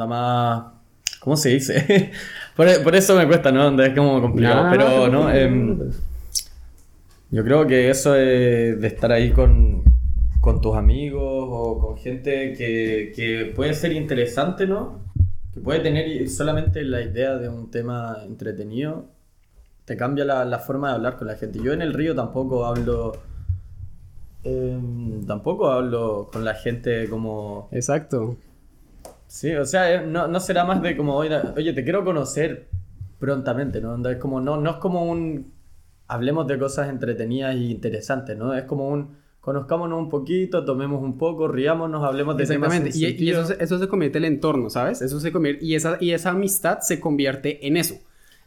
da más... ¿Cómo se dice? por, por eso me cuesta, ¿no? Es como complicado. Pero, no, Em, yo creo que eso de, de estar ahí con, con tus amigos o con gente que, que puede ser interesante, ¿no? Que puede tener solamente la idea de un tema entretenido, te cambia la, la forma de hablar con la gente. Yo en el río tampoco hablo... em, tampoco hablo con la gente como... Exacto. Sí, o sea, eh, no, no será más de como, oye, oye, te quiero conocer prontamente, ¿no? Es como, no, no es como un, hablemos de cosas entretenidas y interesantes, ¿no? Es como un, conozcámonos un poquito, tomemos un poco, riámonos, hablemos de temas Exactamente. Y, y eso, eso se convierte en el entorno, ¿sabes? Eso se convierte, y, esa, y esa amistad se convierte en eso.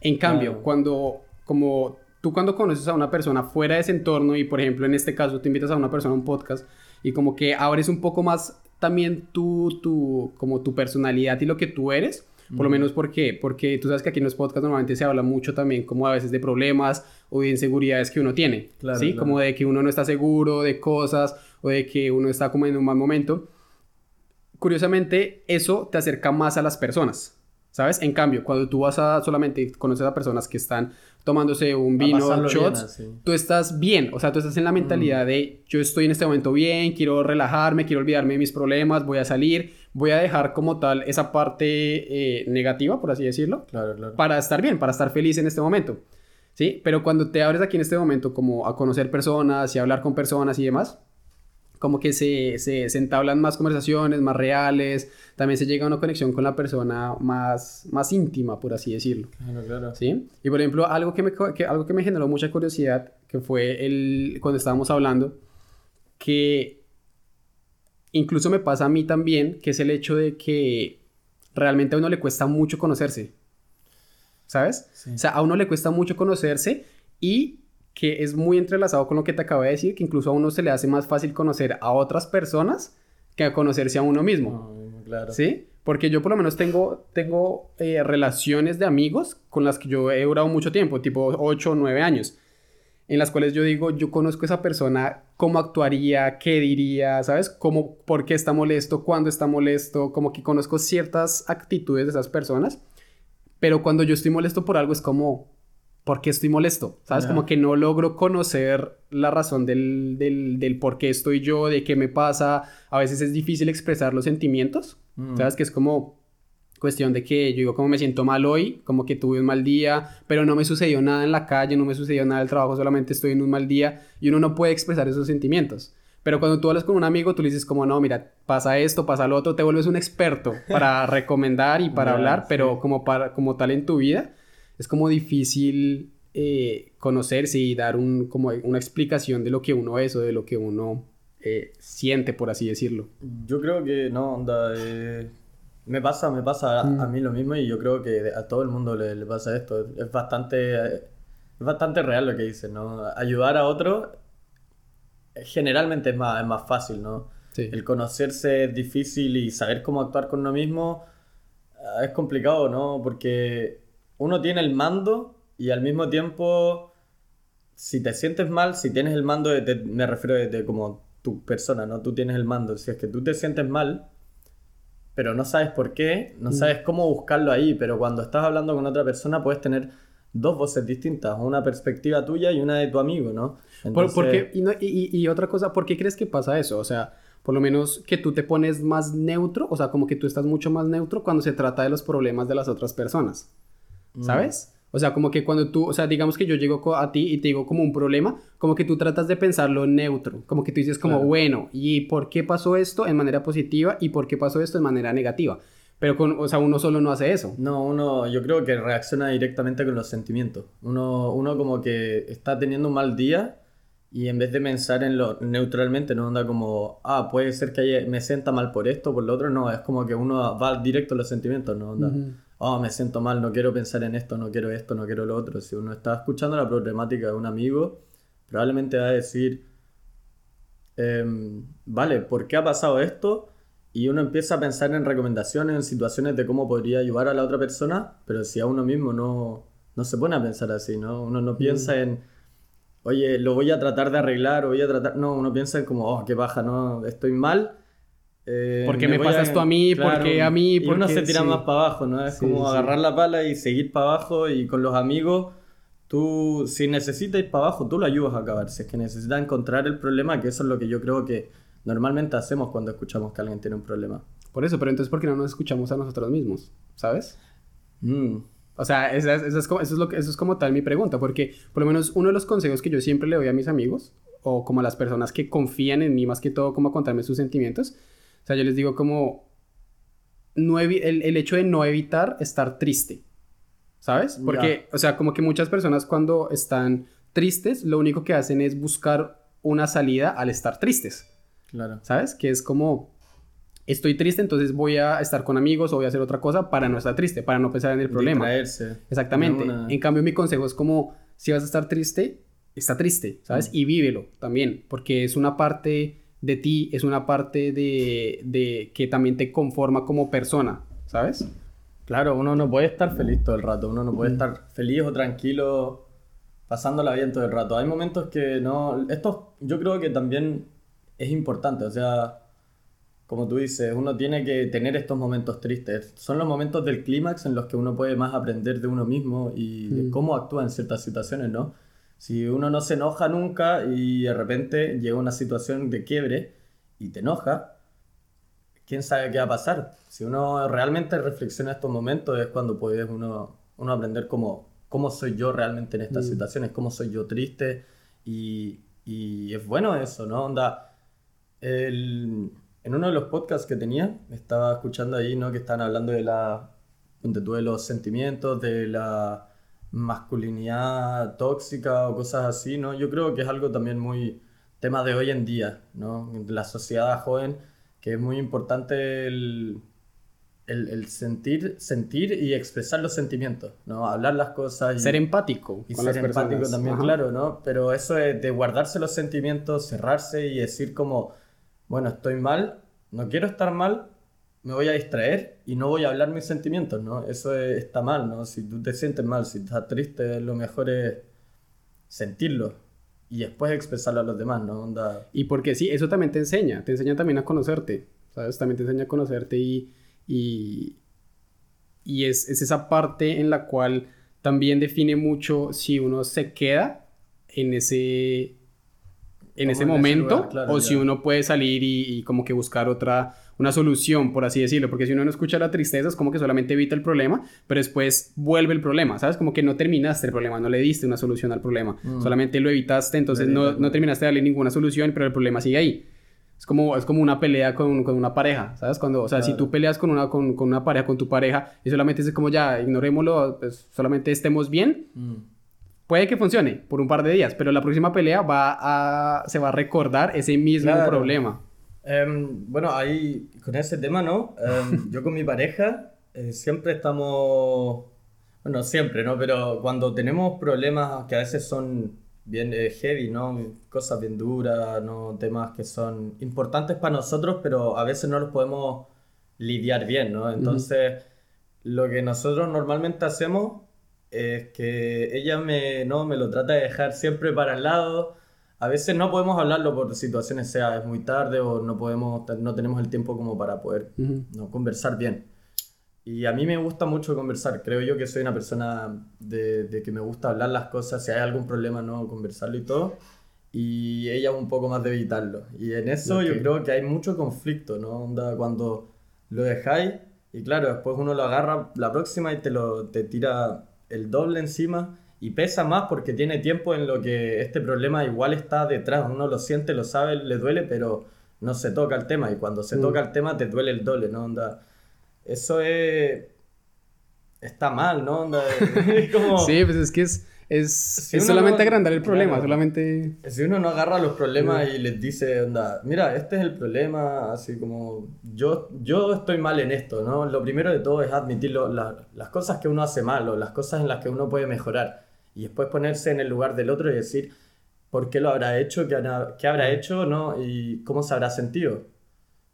En cambio, Claro. cuando, como tú cuando conoces a una persona fuera de ese entorno y por ejemplo en este caso te invitas a una persona a un podcast y como que abres un poco más también tu, tu, como tu personalidad y lo que tú eres, por lo menos porque, porque tú sabes que aquí en los podcasts normalmente se habla mucho también como a veces de problemas o de inseguridades que uno tiene, Claro, ¿sí? claro. Como de que uno no está seguro de cosas o de que uno está como en un mal momento curiosamente, eso te acerca más a las personas, ¿sabes? En cambio, cuando tú vas a solamente conocer a personas que están tomándose un vino, bien, shots, así. tú estás bien, o sea, tú estás en la Mm. mentalidad de yo estoy en este momento bien, quiero relajarme, quiero olvidarme de mis problemas, voy a salir, voy a dejar como tal esa parte eh, negativa, por así decirlo, Claro, claro. para estar bien, para estar feliz en este momento. ¿Sí? Pero cuando te abres aquí en este momento como a conocer personas y a hablar con personas y demás, como que se, se, se entablan más conversaciones, más reales, también se llega a una conexión con la persona más, más íntima, por así decirlo. Claro, claro. ¿Sí? Y por ejemplo, algo que me, que, algo que me generó mucha curiosidad, que fue el, cuando estábamos hablando, que incluso me pasa a mí también, que es el hecho de que realmente a uno le cuesta mucho conocerse. ¿Sabes? Sí. O sea, a uno le cuesta mucho conocerse y que es muy entrelazado con lo que te acabo de decir, que incluso a uno se le hace más fácil conocer a otras personas que a conocerse a uno mismo. No, claro. ¿Sí? Porque yo por lo menos tengo, tengo eh, relaciones de amigos con las que yo he durado mucho tiempo, tipo 8 o 9 años, en las cuales yo digo, yo conozco a esa persona, cómo actuaría, qué diría, ¿sabes? Cómo, por qué está molesto, cuándo está molesto, como que conozco ciertas actitudes de esas personas, pero cuando yo estoy molesto por algo es como, ¿por qué estoy molesto? ¿Sabes? Como que no logro conocer la razón del, del, del por qué estoy yo, de qué me pasa. A veces es difícil expresar los sentimientos, Mm. ¿sabes? Que es como cuestión de que yo digo como me siento mal hoy, como que tuve un mal día, pero no me sucedió nada en la calle, no me sucedió nada en el trabajo, solamente estoy en un mal día y uno no puede expresar esos sentimientos. Pero cuando tú hablas con un amigo, tú le dices como, no, mira, pasa esto, pasa lo otro, te vuelves un experto para recomendar y para hablar, sí. pero como, para, como tal en tu vida, es como difícil eh, conocerse y dar un, como una explicación de lo que uno es o de lo que uno eh, siente, por así decirlo. Yo creo que no, onda. eh, me pasa, me pasa a, Mm. a mí lo mismo y yo creo que a todo el mundo le, le pasa esto. Es bastante, es bastante real lo que dices, ¿no? Ayudar a otro generalmente es más, es más fácil, ¿no? Sí. El conocerse es difícil y saber cómo actuar con uno mismo ah, es complicado, ¿no? Porque uno tiene el mando y al mismo tiempo, si te sientes mal, si tienes el mando, de, de- me refiero de, de como tu persona, ¿no? Tú tienes el mando. Si es que tú te sientes mal, pero no sabes por qué, no Mm. sabes cómo buscarlo ahí, pero cuando estás hablando con otra persona puedes tener dos voces distintas, una perspectiva tuya y una de tu amigo, ¿no? Por, por Entonces- qué- y, no- y- y- y otra cosa, ¿por qué crees que pasa eso? O sea, por lo menos que tú te pones más neutro, o sea, como que tú estás mucho más neutro cuando se trata de los problemas de las otras personas, Mm. ¿sabes? O sea, como que cuando tú, o sea, digamos que yo llego a ti y te digo como un problema, como que tú tratas de pensarlo neutro, como que tú dices como, Claro. bueno, ¿y por qué pasó esto en manera positiva y por qué pasó esto en manera negativa? Pero con, o sea, uno solo no hace eso. No, uno, yo creo que reacciona directamente con los sentimientos. Uno, uno como que está teniendo un mal día y en vez de pensar en lo neutralmente, no anda como, ah, puede ser que me sienta mal por esto, por lo otro, no, es como que uno va directo a los sentimientos, no Ujú. Oh, me siento mal, no quiero pensar en esto, no quiero esto, no quiero lo otro. Si uno está escuchando la problemática de un amigo, probablemente va a decir, em, vale, ¿por qué ha pasado esto? Y uno empieza a pensar en recomendaciones, en situaciones de cómo podría ayudar a la otra persona, pero si a uno mismo no, no se pone a pensar así, ¿no? Uno no piensa en, oye, lo voy a tratar de arreglar o voy a tratar... No, uno piensa en como, oh, qué baja, no, estoy mal eh, ¿Por qué me pasas tú a mí? ¿Por qué a mí? Y uno ¿Por se tira Sí. más para abajo, ¿no? Es Sí, como sí. agarrar la pala y seguir para abajo y con los amigos, tú, si necesitas ir para abajo, tú lo ayudas a acabar. Si es que necesitas encontrar el problema, que eso es lo que yo creo que normalmente hacemos cuando escuchamos que alguien tiene un problema. Por eso, pero entonces, ¿por qué no nos escuchamos a nosotros mismos? ¿Sabes? Mm, O sea, esa es- esa es como- eso, es lo que, eso es como tal mi pregunta, porque por lo menos uno de los consejos que yo siempre le doy a mis amigos, o como a las personas que confían en mí más que todo, como a contarme sus sentimientos, o sea, yo les digo como no el, el hecho de no evitar estar triste, ¿sabes? Porque, o sea, como que muchas personas cuando están tristes, lo único que hacen es buscar una salida al estar tristes. claro. ¿sabes? Que es como, estoy triste, entonces voy a estar con amigos o voy a hacer otra cosa para no estar triste, para no pensar en el problema. Distraerse. Exactamente. En cambio, mi consejo es como, si vas a estar triste, está triste, ¿sabes? Y vívelo también, porque es una parte de ti, es una parte de, de que también te conforma como persona, ¿sabes? Claro, uno no puede estar feliz todo el rato, uno no puede estar feliz o tranquilo pasándola bien todo el rato. Hay momentos que no... Esto yo creo que también es importante, o sea, como tú dices, uno tiene que tener estos momentos tristes. Son los momentos del clímax en los que uno puede más aprender de uno mismo y de cómo actúa en ciertas situaciones, ¿no? Si uno no se enoja nunca y de repente llega una situación de quiebre y te enoja, quién sabe qué va a pasar. Si uno realmente reflexiona estos momentos es cuando puede uno, uno aprender cómo, cómo soy yo realmente en estas Mm. situaciones, cómo soy yo triste y, y es bueno eso, ¿no? Onda, el- en uno de los podcasts que tenía, estaba escuchando ahí, ¿no? Que estaban hablando de la, de, los sentimientos, de la masculinidad tóxica o cosas así, ¿no? Yo creo que es algo también muy tema de hoy en día, ¿no? De la sociedad joven, que es muy importante el, el, el sentir, sentir y expresar los sentimientos, ¿no? Hablar las cosas y, Ser empático y con ser las personas. empático también, Ajá. claro, ¿no? Pero eso es de guardarse los sentimientos, cerrarse y decir como, bueno, estoy mal, no quiero estar mal, me voy a distraer y no voy a hablar mis sentimientos, ¿no? Eso es- está mal, ¿no? Si tú te sientes mal, si estás triste, lo mejor es sentirlo y después expresarlo a los demás, ¿no? Y porque sí, eso también te enseña, te enseña también a conocerte, ¿sabes? También te enseña a conocerte y, y, y es, es esa parte en la cual también define mucho si uno se queda en ese, en ese en ese momento lugar, claro, o ya. si uno puede salir y, y como que buscar otra, una solución, por así decirlo, porque si uno no escucha la tristeza es como que solamente evita el problema, pero después vuelve el problema, ¿sabes? Como que no terminaste el problema, no le diste una solución al problema, Mm. solamente lo evitaste, entonces no, no terminaste de darle ninguna solución, pero el problema sigue ahí. Es como, es como una pelea con, con una pareja, ¿sabes? Cuando, o sea, si Claro. tú peleas con una, con, con una pareja, con tu pareja, y solamente es como ya, ignorémoslo, pues, solamente estemos bien, mm, puede que funcione por un par de días, pero la próxima pelea va a, se va a recordar ese mismo Claro. problema. Em, bueno, ahí con ese tema, ¿no? Em, yo con mi pareja eh, siempre estamos, bueno, siempre, ¿no? Pero cuando tenemos problemas que a veces son bien eh, heavy, ¿no? Cosas bien duras, ¿no? Temas que son importantes para nosotros, pero a veces no los podemos lidiar bien, ¿no? Entonces, lo que nosotros normalmente hacemos es que ella me, no, me lo trata de dejar siempre para el lado. A veces no podemos hablarlo por situaciones, sea es muy tarde o no podemos, no tenemos el tiempo como para poder Ujú. no, conversar bien. Y a mí me gusta mucho conversar. Creo yo que soy una persona de, de que me gusta hablar las cosas. Si hay algún problema, no conversarlo y todo. Y ella un poco más de evitarlo. Y en eso yo Ok. creo que hay mucho conflicto, ¿no? Onda, cuando lo dejáis y claro, después uno lo agarra la próxima y te, lo, te tira el doble encima y pesa más porque tiene tiempo en lo que este problema igual está detrás. Uno lo siente, lo sabe, le duele, pero no se toca el tema. Y cuando se Mm. toca el tema te duele el doble, ¿no? Onda, eso es... Está mal, ¿no? Onda, es como... Sí, pues es que es, es, Si es solamente no- agrandar el problema, claro. solamente... Si uno no agarra los problemas y les dice, onda, mira, este es el problema, así como, yo, yo estoy mal en esto, ¿no? Lo primero de todo es admitir lo- la- las cosas que uno hace mal o las cosas en las que uno puede mejorar. Y después ponerse en el lugar del otro y decir, ¿por qué lo habrá hecho? ¿Qué habrá, qué habrá hecho? ¿No? Y cómo se habrá sentido.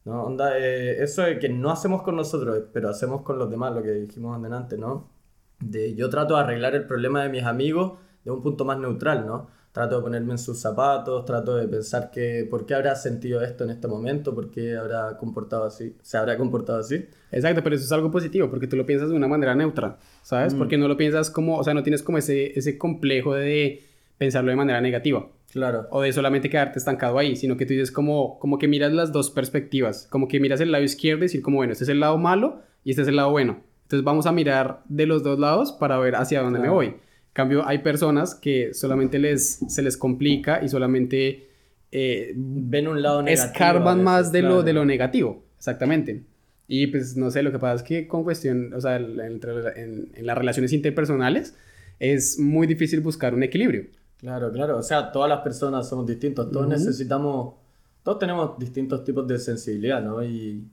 ¿No? Onda, eh, eso es que no hacemos con nosotros, pero hacemos con los demás, lo que dijimos antes, ¿no? De, yo trato de arreglar el problema de mis amigos de un punto más neutral, ¿no? trato de ponerme en sus zapatos, trato de pensar que por qué habrá sentido esto en este momento, por qué habrá comportado así, se habrá comportado así. Exacto, pero eso es algo positivo porque tú lo piensas de una manera neutra, ¿sabes? Mm. Porque no lo piensas como, o sea, no tienes como ese, ese complejo de pensarlo de manera negativa. Claro. O de solamente quedarte estancado ahí, sino que tú dices como, como que miras las dos perspectivas, como que miras el lado izquierdo y decir como, bueno, este es el lado malo y este es el lado bueno. Entonces vamos a mirar de los dos lados para ver hacia dónde me voy cambio, hay personas que solamente les, se les complica y solamente eh, ven un lado negativo. Escarban más de, lo, de lo negativo, exactamente. Y pues no sé, lo que pasa es que con cuestión, o sea, en, las relaciones interpersonales es muy difícil buscar un equilibrio. Claro, claro. O sea, todas las personas somos distintos, todos necesitamos, todos tenemos distintos tipos de sensibilidad, ¿no? Y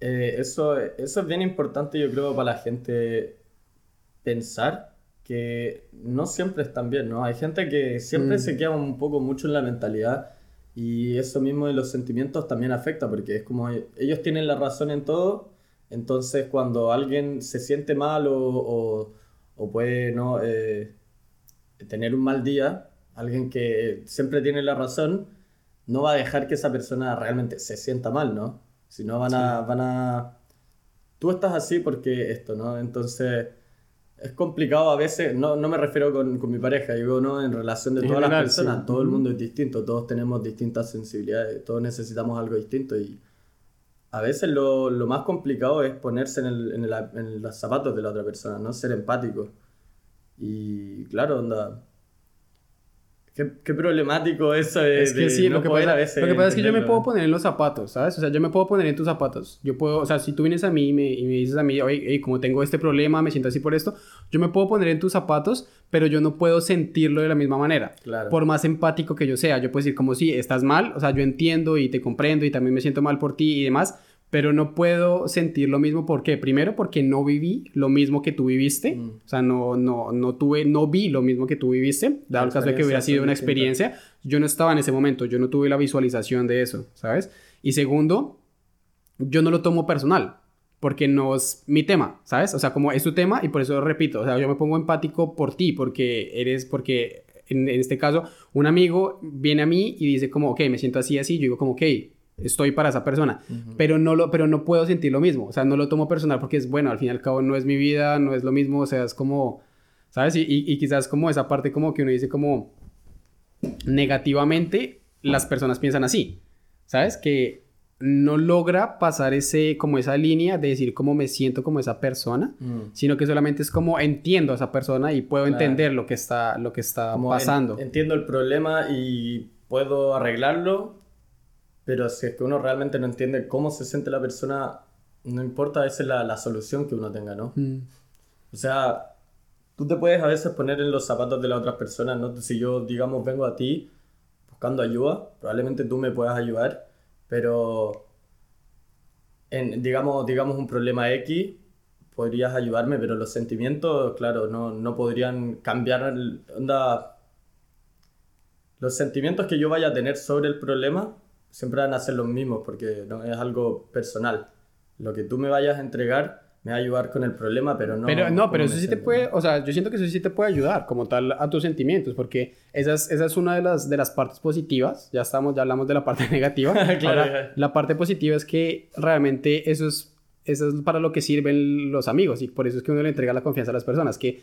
eh, eso, eso es bien importante, yo creo, para la gente pensar que no siempre están bien, ¿no? Hay gente que siempre mm. se queda un poco mucho en la mentalidad y eso mismo de los sentimientos también afecta porque es como ellos tienen la razón en todo, entonces cuando alguien se siente mal o, o, puede no eh, tener un mal día, alguien que siempre tiene la razón, no va a dejar que esa persona realmente se sienta mal, ¿no? Si no van a, van a... Tú estás así porque esto, ¿no? Entonces es complicado a veces, no, no me refiero con, con, mi pareja, digo, ¿no? En relación de todas las personas, todo el mundo es distinto, todos tenemos distintas sensibilidades, todos necesitamos algo distinto y a veces lo, lo más complicado es ponerse en, el, en, el, en, los zapatos de la otra persona, no ser empático. Y claro, onda, Qué, qué, problemático eso es que sí, lo, que pasa, lo que pasa es que yo me puedo poner en los zapatos, ¿sabes? O sea, yo me puedo poner en tus zapatos. Yo puedo, o sea, si tú vienes a mí y me, y me dices a mí, oye, como tengo este problema, me siento así por esto, yo me puedo poner en tus zapatos, pero yo no puedo sentirlo de la misma manera. Claro. Por más empático que yo sea, yo puedo decir como si estás mal, o sea, yo entiendo y te comprendo y también me siento mal por ti y demás, pero no puedo sentir lo mismo porque primero porque no viví lo mismo que tú viviste, mm. o sea, no no no tuve no vi lo mismo que tú viviste, dado el caso de que hubiera sido una experiencia, yo no estaba en ese momento, yo no tuve la visualización de eso, ¿sabes? Y segundo, yo no lo tomo personal, porque no es mi tema, ¿sabes? O sea, como es tu tema y por eso lo repito, o sea, yo me pongo empático por ti porque eres porque en, en este caso un amigo viene a mí y dice como, ok, me siento así así, yo digo como, ok, estoy para esa persona, pero, no lo, pero no puedo sentir lo mismo, o sea, no lo tomo personal porque es bueno, al fin y al cabo no es mi vida, no es lo mismo, o sea, es como, ¿sabes? Y, y, quizás como esa parte como que uno dice como negativamente las personas piensan así, ¿sabes? Que no logra pasar ese, como esa línea de decir cómo me siento como esa persona, mm. sino que solamente es como entiendo a esa persona y puedo entender lo que está, lo que está pasando. entiendo el problema y puedo arreglarlo pero si es que uno realmente no entiende cómo se siente la persona, no importa esa es la, la solución que uno tenga, ¿no? Mm. O sea, tú te puedes a veces poner en los zapatos de la otra persona, ¿no? Si yo, digamos, vengo a ti buscando ayuda, probablemente tú me puedas ayudar, pero en, digamos, digamos un problema X, podrías ayudarme, pero los sentimientos, claro, no, no podrían cambiar. Onda, los sentimientos que yo vaya a tener sobre el problema siempre van a ser los mismos porque no, es algo personal. Lo que tú me vayas a entregar me va a ayudar con el problema, pero no... Pero no, pero eso sí te puede, o sea, yo siento que eso sí te puede ayudar como tal a tus sentimientos, porque esa es, esa es una de las, de las partes positivas, ya estamos, ya hablamos de la parte negativa, claro. la parte positiva es que realmente eso es, eso es para lo que sirven los amigos y por eso es que uno le entrega la confianza a las personas, que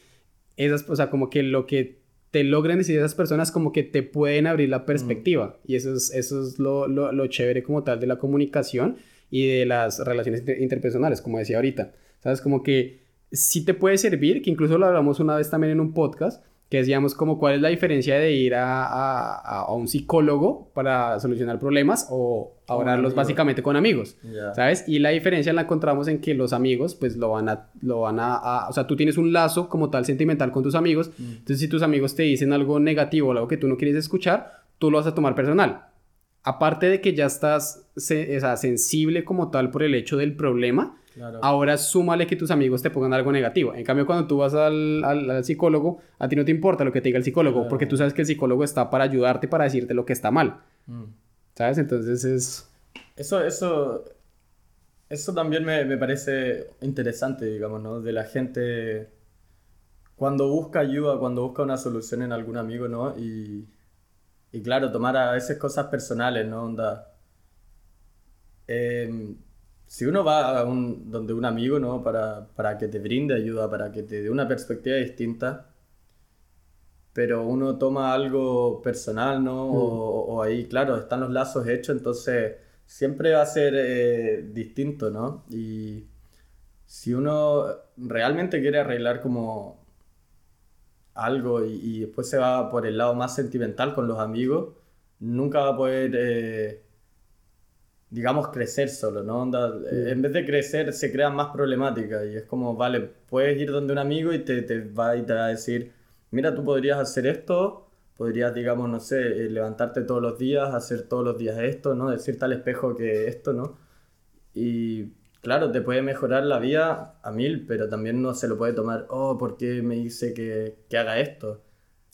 esas, o sea, como que lo que te logran decir esas personas como que te pueden abrir la perspectiva. Mm. Y eso es, eso es lo, lo, lo, chévere como tal de la comunicación y de las relaciones interpersonales, como decía ahorita. ¿Sabes? Como que sí te puede servir, que incluso lo hablamos una vez también en un podcast, que decíamos como cuál es la diferencia de ir a, a, a un psicólogo para solucionar problemas o hablarlos básicamente con amigos, ¿sabes? Y la diferencia la encontramos en que los amigos pues lo van a, lo van a, o sea, tú tienes un lazo como tal sentimental con tus amigos, mm. entonces si tus amigos te dicen algo negativo o algo que tú no quieres escuchar, tú lo vas a tomar personal. Aparte de que ya estás se, o sea, sensible como tal por el hecho del problema, Ahora súmale que tus amigos te pongan algo negativo. En cambio, cuando tú vas al, al, psicólogo, a ti no te importa lo que te diga el psicólogo, porque tú sabes que el psicólogo está para ayudarte, para decirte lo que está mal. Mm. ¿Sabes? Entonces es... Eso, eso, eso también me, me, parece interesante, digamos, ¿no? De la gente cuando busca ayuda, cuando busca una solución en algún amigo, ¿no? Y, y claro, tomar a veces cosas personales, ¿no? Onda. em, si uno va a un, donde un amigo, ¿no? Para, para que te brinde ayuda, para que te dé una perspectiva distinta, pero uno toma algo personal, ¿no? O, o ahí, claro, están los lazos hechos, entonces siempre va a ser eh, distinto, ¿no? Y si uno realmente quiere arreglar como algo y, y después se va por el lado más sentimental con los amigos, nunca va a poder, eh, digamos, crecer solo, ¿no? Onda, eh, en vez de crecer, se crean más problemáticas y es como, vale, puedes ir donde un amigo y te, te va y te va a decir, mira, tú podrías hacer esto, podrías, digamos, no sé, eh, levantarte todos los días, hacer todos los días esto, ¿no? Decirte al espejo que esto, ¿no? Y claro, te puede mejorar la vida a mil, pero también no se lo puede tomar, oh, ¿por qué me dice que, que haga esto?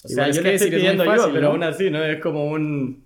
O sea, Igual es yo le estoy es pidiendo ayuda, fácil, pero ¿no? aún así, ¿no? Es como un...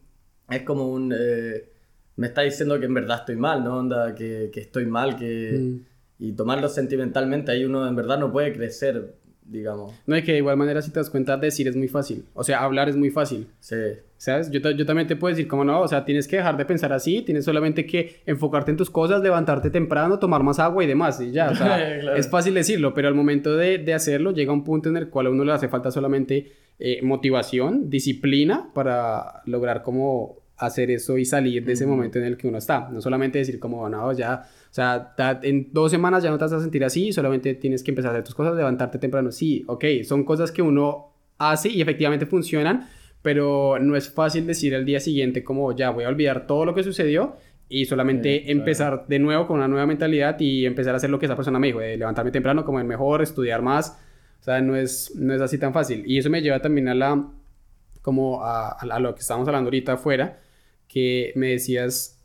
Es como un... eh, me está diciendo que en verdad estoy mal, ¿no? Onda, que, que estoy mal, que... Mm. Y tomarlo sentimentalmente, ahí uno en verdad no puede crecer, digamos. No, y que de igual manera, si te das cuenta, decir es muy fácil. O sea, hablar es muy fácil. Sí, ¿Sabes? Yo, yo también te puedo decir, como no, o sea, tienes que dejar de pensar así, tienes solamente que enfocarte en tus cosas, levantarte temprano, tomar más agua y demás, y ya, o sea, Claro. es fácil decirlo, pero al momento de, de hacerlo llega un punto en el cual a uno le hace falta solamente eh, motivación, disciplina para lograr como hacer eso y salir de ese momento en el que uno está. No solamente decir como, no, ya, o sea, en dos semanas ya no te vas a sentir así, solamente tienes que empezar a hacer tus cosas, levantarte temprano. Sí, ok, son cosas que uno hace y efectivamente funcionan, pero no es fácil decir al día siguiente como, ya, voy a olvidar todo lo que sucedió y solamente Sí, claro. empezar de nuevo con una nueva mentalidad y empezar a hacer lo que esa persona me dijo, de levantarme temprano, como el mejor, estudiar más. O sea, no es, no es así tan fácil. Y eso me lleva también a la, como a, a lo que estábamos hablando ahorita afuera, que me decías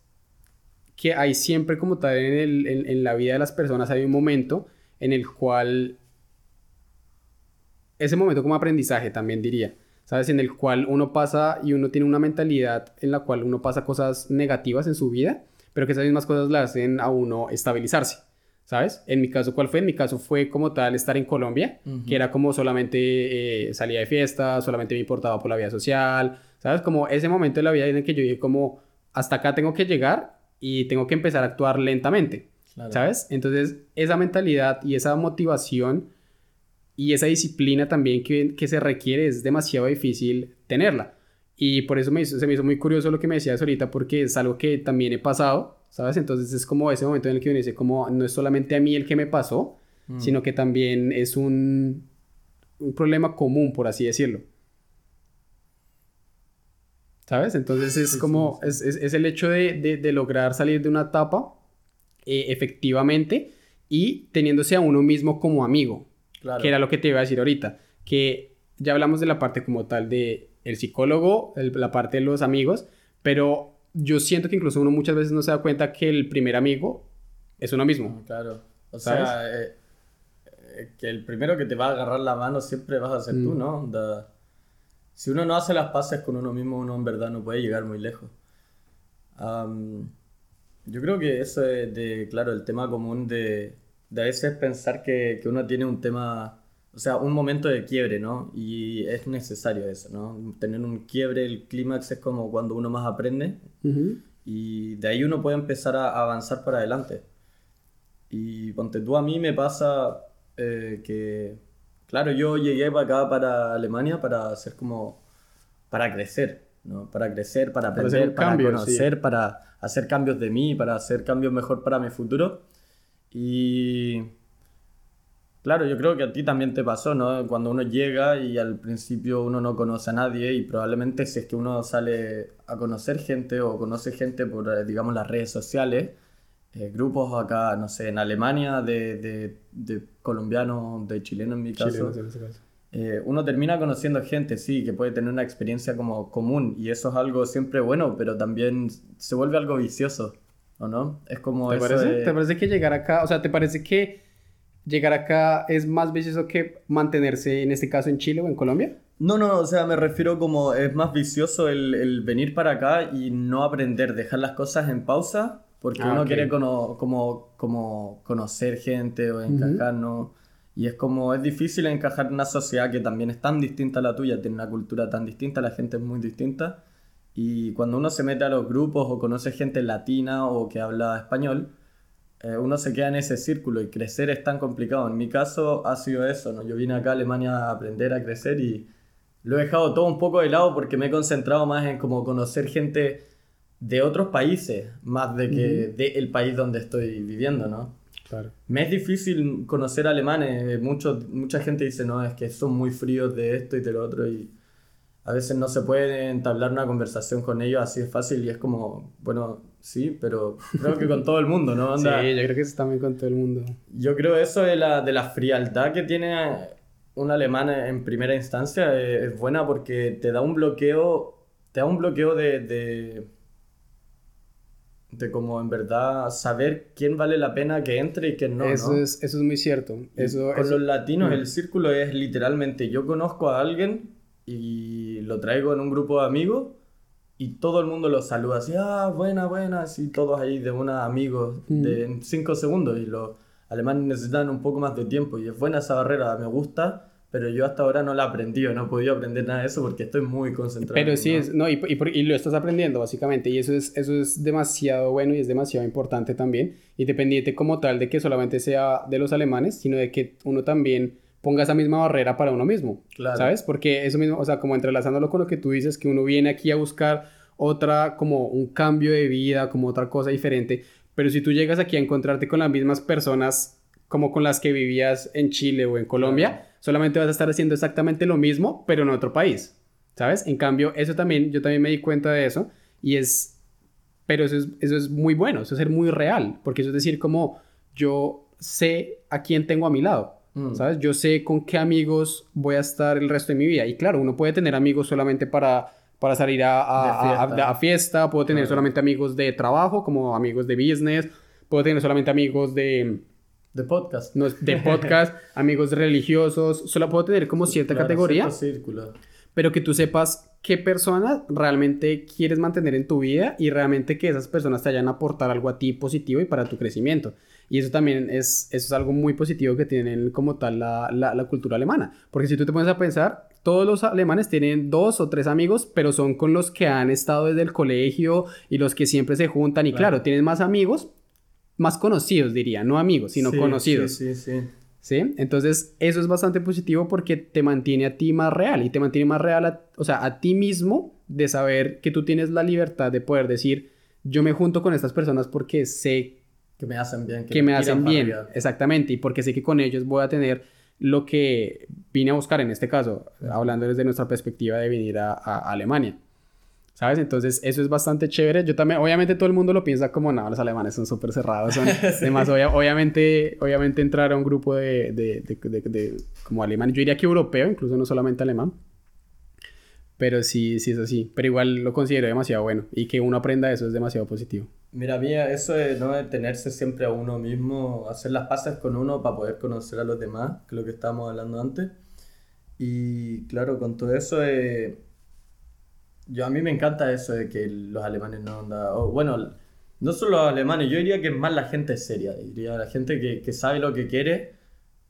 que hay siempre como tal en, el- en- en la vida de las personas, hay un momento en el cual, ese momento como aprendizaje también diría, ¿sabes? En el cual uno pasa y uno tiene una mentalidad en la cual uno pasa cosas negativas en su vida, pero que esas mismas cosas le hacen a uno estabilizarse. ¿Sabes? En mi caso, ¿cuál fue? En mi caso fue como tal estar en Colombia, que era como solamente eh, salía de fiesta, solamente me importaba por la vida social, ¿sabes? Como ese momento de la vida en el que yo dije como, hasta acá tengo que llegar y tengo que empezar a actuar lentamente, Claro. ¿sabes? Entonces, esa mentalidad y esa motivación y esa disciplina también que, que se requiere es demasiado difícil tenerla. Y por eso me hizo- se me hizo muy curioso lo que me decías ahorita, porque es algo que también he pasado, ¿sabes? Entonces es como ese momento en el que uno dice, como no es solamente a mí el que me pasó, Mm. sino que también es un, un problema común, por así decirlo. ¿Sabes? Entonces es Sí, como, sí, Es, es- es el hecho de, de- de lograr salir de una etapa eh, efectivamente y teniéndose a uno mismo como amigo, Claro. que era lo que te iba a decir ahorita, que ya hablamos de la parte como tal de el psicólogo, el- la parte de los amigos, pero yo siento que incluso uno muchas veces no se da cuenta que el primer amigo es uno mismo. Claro. O ¿Sabes? sea, eh, eh, que el primero que te va a agarrar la mano siempre vas a ser tú, Mm. ¿no? Onda, si uno no hace las paces con uno mismo, uno en verdad no puede llegar muy lejos. Yo creo que eso es de, claro, el tema común de, de a veces pensar que, que uno tiene un tema, o sea, un momento de quiebre, ¿no? Y es necesario eso, ¿no? Tener un quiebre, el clímax es como cuando uno más aprende y de ahí uno puede empezar a a avanzar para adelante. Y ponte tú, a mí me pasa eh, que, claro, yo llegué para acá, para Alemania, para hacer como, para crecer, ¿no? Para crecer, para aprender, para cambio, conocer, para hacer cambios de mí, para hacer cambios mejor para mi futuro. Y, claro, yo creo que a ti también te pasó, ¿no? Cuando uno llega y al principio uno no conoce a nadie y probablemente si es que uno sale a conocer gente o conoce gente por, eh, digamos, las redes sociales, eh, grupos acá, no sé, en Alemania de, de, de colombianos, de chilenos en mi caso, Chilenos en ese caso. eh, uno termina conociendo gente, sí, que puede tener una experiencia como común y eso es algo siempre bueno, pero también se vuelve algo vicioso, ¿o no? Es como ¿Te eso parece? de- ¿Te parece que llegar acá, o sea, ¿te parece que llegar acá es más vicioso que mantenerse en este caso en Chile o en Colombia? No, no, o sea, me refiero como es más vicioso el, el venir para acá y no aprender, dejar las cosas en pausa, porque Ah, uno ok. quiere cono- como, como conocer gente o encajar, ¿no? Y es como, es difícil encajar en una sociedad que también es tan distinta a la tuya, tiene una cultura tan distinta, la gente es muy distinta. Y cuando uno se mete a los grupos o conoce gente latina o que habla español, eh, uno se queda en ese círculo y crecer es tan complicado. En mi caso ha sido eso, ¿no? Yo vine acá a Alemania a aprender a crecer y lo he dejado todo un poco de lado porque me he concentrado más en como conocer gente de otros países, más de que del país donde estoy viviendo, ¿no? Claro. Me es difícil conocer alemanes, Mucho, mucha gente dice, no, es que son muy fríos de esto y de lo otro y a veces no se puede entablar una conversación con ellos así es fácil y es como, bueno, sí, pero creo que con todo el mundo, ¿no? sí, yo creo que eso también con todo el mundo. Yo creo eso de la, de la frialdad que tiene un alemán en primera instancia es, buena porque te da un bloqueo, te da un bloqueo de, de, de, como en verdad saber quién vale la pena que entre y quién no. Eso, Es, eso es muy cierto. Eso, con los latinos el círculo es literalmente yo conozco a alguien y lo traigo en un grupo de amigos y todo el mundo lo saluda así, ah, buena, buena, así todos ahí de una amigos mm. de cinco segundos y los alemanes necesitan un poco más de tiempo y es buena esa barrera, me gusta, pero yo hasta ahora no la he aprendido, no he podido aprender nada de eso porque estoy muy concentrado. Pero sí, es, no, y, y, lo estás aprendiendo básicamente y eso es, eso es demasiado bueno y es demasiado importante también, independiente como tal de que solamente sea de los alemanes, sino de que uno también ponga esa misma barrera para uno mismo, ¿sabes? Porque eso mismo, o sea, como entrelazándolo con lo que tú dices, que uno viene aquí a buscar otra, como un cambio de vida, como otra cosa diferente, pero si tú llegas aquí a encontrarte con las mismas personas como con las que vivías en Chile o en Colombia, solamente vas a estar haciendo exactamente lo mismo, pero en otro país, ¿sabes? En cambio, eso también, yo también me di cuenta de eso y es, pero eso es, eso es muy bueno, eso es ser muy real, porque eso es decir como yo sé a quién tengo a mi lado, Mm. ¿Sabes? Yo sé con qué amigos voy a estar el resto de mi vida. Y claro, uno puede tener amigos solamente para, para salir a, a, fiesta. puedo tener solamente amigos de trabajo, como amigos de business, puedo tener solamente amigos de... De podcast. No, de podcast, amigos religiosos, solo puedo tener como cierta categoría. Círculo. Pero que tú sepas qué personas realmente quieres mantener en tu vida y realmente que esas personas te vayan a aportar algo a ti positivo y para tu crecimiento. Y eso también es, eso es algo muy positivo que tienen como tal la, la, cultura alemana. Porque si tú te pones a pensar, todos los alemanes tienen dos o tres amigos, pero son con los que han estado desde el colegio y los que siempre se juntan. Y claro, tienen más amigos, más conocidos diría, no amigos, sino conocidos. Sí, sí, sí. ¿Sí? Entonces, eso es bastante positivo porque te mantiene a ti más real y te mantiene más real, o sea, a ti mismo de saber que tú tienes la libertad de poder decir, yo me junto con estas personas porque sé que me hacen bien. Que, me, hacen bien, exactamente. Y porque sé que con ellos voy a tener lo que vine a buscar en este caso, hablando desde nuestra perspectiva de venir a, Alemania. ¿Sabes? Entonces, eso es bastante chévere. Yo también, obviamente todo el mundo lo piensa como, no, los alemanes son súper cerrados. Son, Además, obviamente, obviamente entrar a un grupo de, de, de, de, como alemán, yo diría que europeo, incluso no solamente alemán, pero sí, sí es así. Pero igual lo considero demasiado bueno. Y que uno aprenda eso es demasiado positivo. Mira, mía, eso de no detenerse siempre a uno mismo, hacer las paces con uno para poder conocer a los demás, que es lo que estábamos hablando antes. Y claro, con todo eso, eh, yo a mí me encanta eso de que los alemanes no andan... bueno, no solo los alemanes, yo diría que es más la gente seria, diría la gente que, que sabe lo que quiere,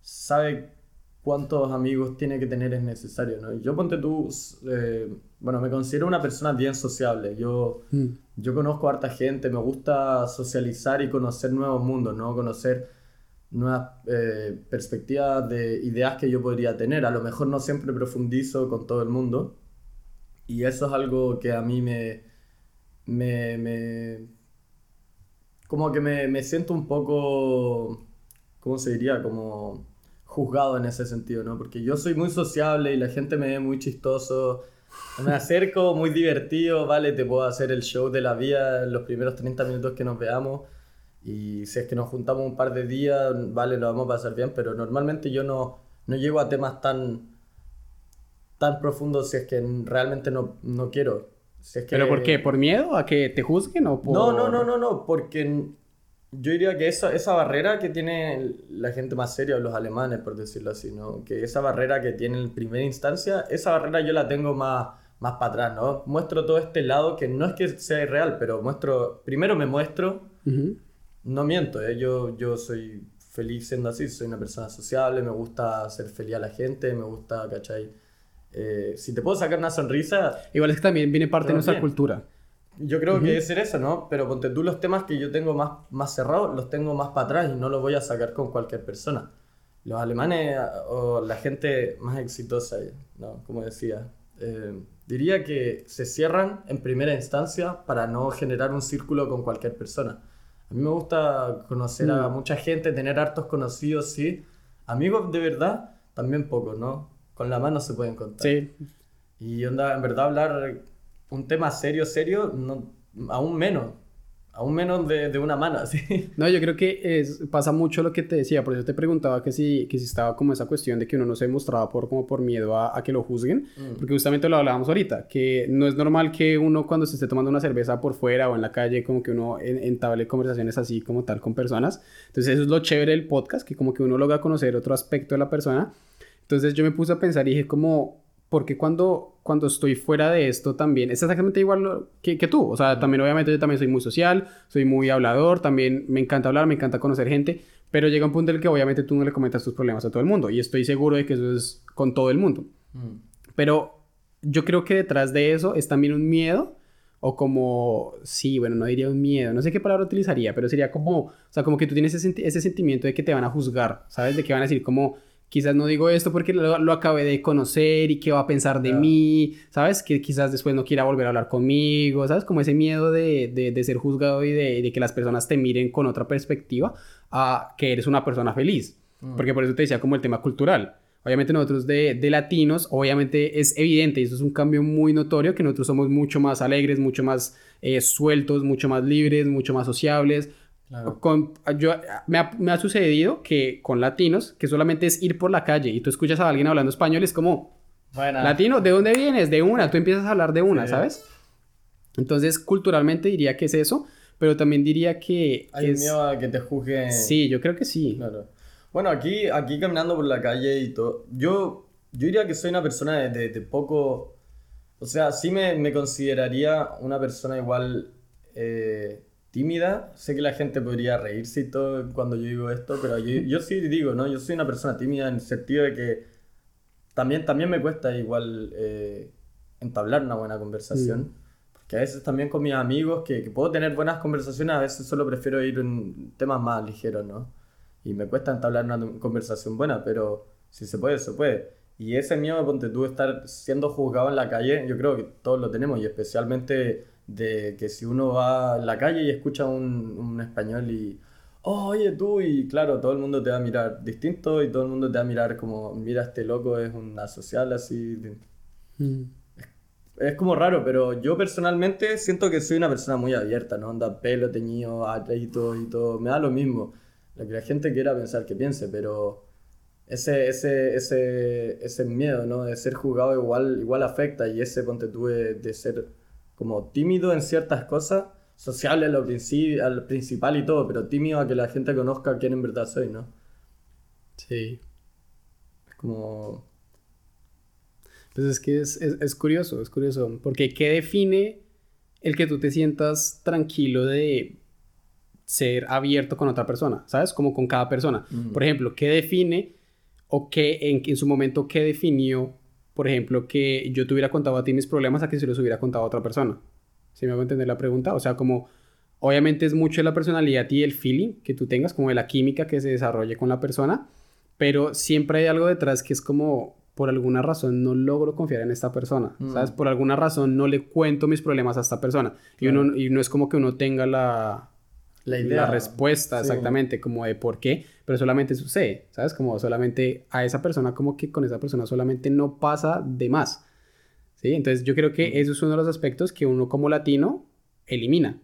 sabe cuántos amigos tiene que tener es necesario, ¿no? Yo ponte tú, eh, bueno, me considero una persona bien sociable, yo, mm. yo conozco a harta gente, me gusta socializar y conocer nuevos mundos, ¿no? Conocer nuevas eh, perspectivas de ideas que yo podría tener, a lo mejor no siempre profundizo con todo el mundo, y eso es algo que a mí me... me, me como que me, me siento un poco, ¿cómo se diría? Como juzgado en ese sentido, ¿no? Porque yo soy muy sociable y la gente me ve muy chistoso. Me acerco, muy divertido, vale, te puedo hacer el show de la vida en los primeros 30 minutos que nos veamos. Y si es que nos juntamos un par de días, vale, lo vamos a pasar bien, pero normalmente yo no, no llego a temas tan, tan profundos si es que realmente no, no quiero. Si es que... ¿Pero por qué? ¿Por miedo a que te juzguen o por...? No, no, no, no, no, porque yo diría que esa, esa barrera que tiene la gente más seria, los alemanes, por decirlo así, ¿no? Que esa barrera que tiene en primera instancia, esa barrera yo la tengo más, más para atrás, ¿no? Muestro todo este lado que no es que sea irreal, pero muestro, primero me muestro, no miento, ¿eh? yo, yo soy feliz siendo así. Soy una persona sociable, me gusta hacer feliz a la gente, me gusta, ¿cachai? Eh, si te puedo sacar una sonrisa... Igual es que también viene parte de nuestra cultura. Yo creo que es ser eso, ¿no? Pero ponte tú los temas que yo tengo más, más cerrados, los tengo más para atrás y no los voy a sacar con cualquier persona. Los alemanes o la gente más exitosa, ¿no? Como decía, eh, diría que se cierran en primera instancia para no generar un círculo con cualquier persona. A mí me gusta conocer a mm. mucha gente, tener hartos conocidos, sí. Amigos de verdad, también pocos, ¿no? Con la mano se pueden contar. Sí. Y onda, en verdad hablar un tema serio, serio, no, aún menos. Aún menos de, de una mano, así. No, yo creo que es, pasa mucho lo que te decía, por eso te preguntaba que si, que si estaba como esa cuestión de que uno no se mostraba por, como por miedo a, a que lo juzguen, mm. porque justamente lo hablábamos ahorita, que no es normal que uno cuando se esté tomando una cerveza por fuera o en la calle, como que uno entable conversaciones así como tal con personas. Entonces eso es lo chévere del podcast, que como que uno logra conocer otro aspecto de la persona. Entonces yo me puse a pensar y dije como, porque cuando, cuando estoy fuera de esto también es exactamente igual que, que, tú. O sea, también obviamente yo también soy muy social, soy muy hablador, también me encanta hablar, me encanta conocer gente, pero llega un punto en el que obviamente tú no le comentas tus problemas a todo el mundo y estoy seguro de que eso es con todo el mundo. Mm. Pero yo creo que detrás de eso es también un miedo o como, sí, bueno, no diría un miedo, no sé qué palabra utilizaría, pero sería como, o sea, como que tú tienes ese, ese sentimiento de que te van a juzgar, ¿sabes? De que van a decir como quizás no digo esto porque lo, acabé de conocer y qué va a pensar de mí, ¿sabes? Que quizás después no quiera volver a hablar conmigo, ¿sabes? Como ese miedo de, de, ser juzgado y de, de, que las personas te miren con otra perspectiva a que eres una persona feliz. Mm. Porque por eso te decía como el tema cultural. Obviamente nosotros de, de, latinos, obviamente es evidente y eso es un cambio muy notorio que nosotros somos mucho más alegres, mucho más eh, sueltos, mucho más libres, mucho más sociables, con, yo, me, ha, me, ha, sucedido que con latinos, que solamente es ir por la calle y tú escuchas a alguien hablando español, es como, latino, ¿de dónde vienes? De una, tú empiezas a hablar de una, ¿sabes? Entonces, culturalmente diría que es eso, pero también diría que... Hay miedo a que te juzguen. Sí, yo creo que sí. Claro. Bueno, aquí, aquí caminando por la calle y todo, yo, yo diría que soy una persona de, de, poco... O sea, sí me, me consideraría una persona igual... Eh, tímida. Sé que la gente podría reírse y todo cuando yo digo esto, pero yo, yo sí digo, ¿no? Yo soy una persona tímida en el sentido de que también, también me cuesta igual eh, entablar una buena conversación. Mm. Porque a veces también con mis amigos, que, que, puedo tener buenas conversaciones, a veces solo prefiero ir en temas más ligeros, ¿no? Y me cuesta entablar una conversación buena, pero si se puede, se puede. Y ese miedo, ponte tú, estar siendo juzgado en la calle, yo creo que todos lo tenemos, y especialmente de que si uno va a la calle y escucha un, un español y, oh, oye tú, y claro, todo el mundo te va a mirar distinto y todo el mundo te va a mirar como, mira, este loco es una social así. Mm. Es, como raro, pero yo personalmente siento que soy una persona muy abierta, ¿no? Anda pelo teñido, todo, y todo, me da lo mismo. Lo que la gente quiera pensar que piense, pero ese, ese, ese, ese miedo, ¿no? De ser juzgado igual, igual afecta y ese ponte tú de ser como tímido en ciertas cosas, sociable a lo al principal y todo, pero tímido a que la gente conozca quién en verdad soy, ¿no? Sí. Es como... Pues es que es, es, curioso, es curioso, porque ¿qué define el que tú te sientas tranquilo de ser abierto con otra persona? ¿Sabes? Como con cada persona. Por ejemplo, ¿qué define o qué en, en su momento qué definió por ejemplo, que yo te hubiera contado a ti mis problemas a que se los hubiera contado a otra persona. ¿Sí me hago entender la pregunta? O sea, como obviamente es mucho de la personalidad y el feeling que tú tengas, como de la química que se desarrolle con la persona, pero siempre hay algo detrás que es como, por alguna razón no logro confiar en esta persona, mm. ¿sabes? Por alguna razón no le cuento mis problemas a esta persona. Y, uno, y no es como que uno tenga la, la, idea. la respuesta exactamente, como de por qué, pero solamente sucede, ¿sabes? Como solamente a esa persona, como que con esa persona solamente no pasa de más, ¿sí? Entonces yo creo que eso es uno de los aspectos que uno como latino elimina,